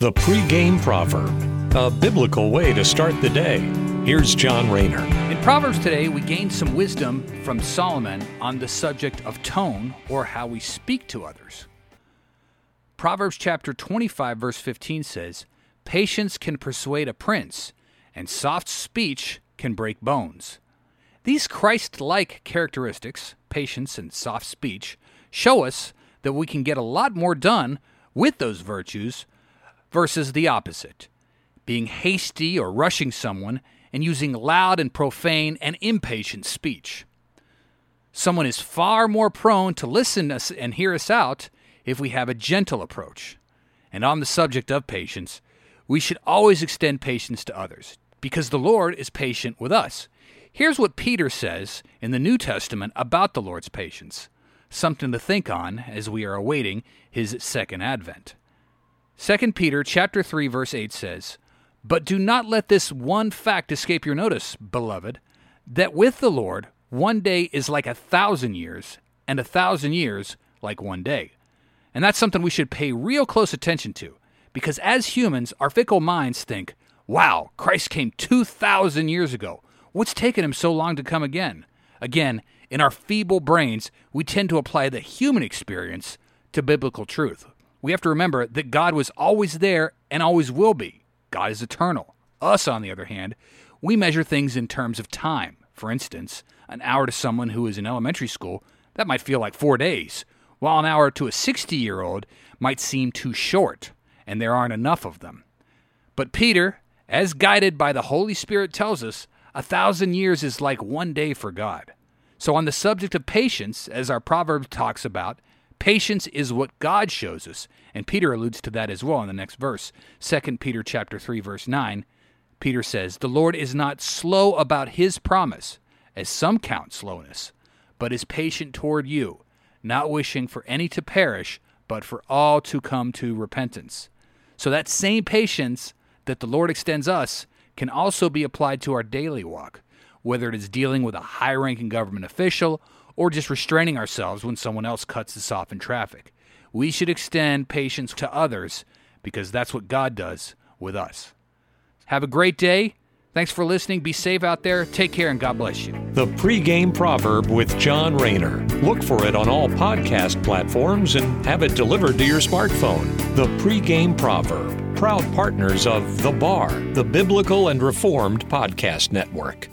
The pregame proverb, a biblical way to start the day. Here's John Rayner. In Proverbs today, we gain some wisdom from Solomon on the subject of tone or how we speak to others. Proverbs chapter 25, verse 15 says, Patience can persuade a prince, and soft speech can break bones. These Christ like characteristics, patience and soft speech, show us that we can get a lot more done with those virtues versus the opposite being hasty or rushing someone and using loud and profane and impatient speech. Someone is far more prone to listen us and hear us out if we have a gentle approach. And on the subject of patience, we should always extend patience to others because the Lord is patient with us. Here's what Peter says in the New Testament about the Lord's patience, something to think on as we are awaiting his second advent. 2 Peter chapter 3 verse 8 says, "But do not let this one fact escape your notice, beloved, that with the Lord one day is like a thousand years, and a thousand years like one day." And that's something we should pay real close attention to, because as humans, our fickle minds think, "Wow, Christ came 2000 years ago. What's taken him so long to come again?" Again, in our feeble brains, we tend to apply the human experience to biblical truth we have to remember that God was always there and always will be. God is eternal. Us, on the other hand, we measure things in terms of time. For instance, an hour to someone who is in elementary school, that might feel like four days, while an hour to a 60 year old might seem too short, and there aren't enough of them. But Peter, as guided by the Holy Spirit, tells us a thousand years is like one day for God. So, on the subject of patience, as our proverb talks about, Patience is what God shows us, and Peter alludes to that as well in the next verse. 2 Peter chapter 3 verse 9, Peter says, "The Lord is not slow about his promise, as some count slowness, but is patient toward you, not wishing for any to perish, but for all to come to repentance." So that same patience that the Lord extends us can also be applied to our daily walk, whether it is dealing with a high-ranking government official or just restraining ourselves when someone else cuts us off in traffic. We should extend patience to others because that's what God does with us. Have a great day. Thanks for listening. Be safe out there. Take care and God bless you. The pregame proverb with John Rayner. Look for it on all podcast platforms and have it delivered to your smartphone. The pregame proverb. Proud partners of The Bar, the Biblical and Reformed Podcast Network.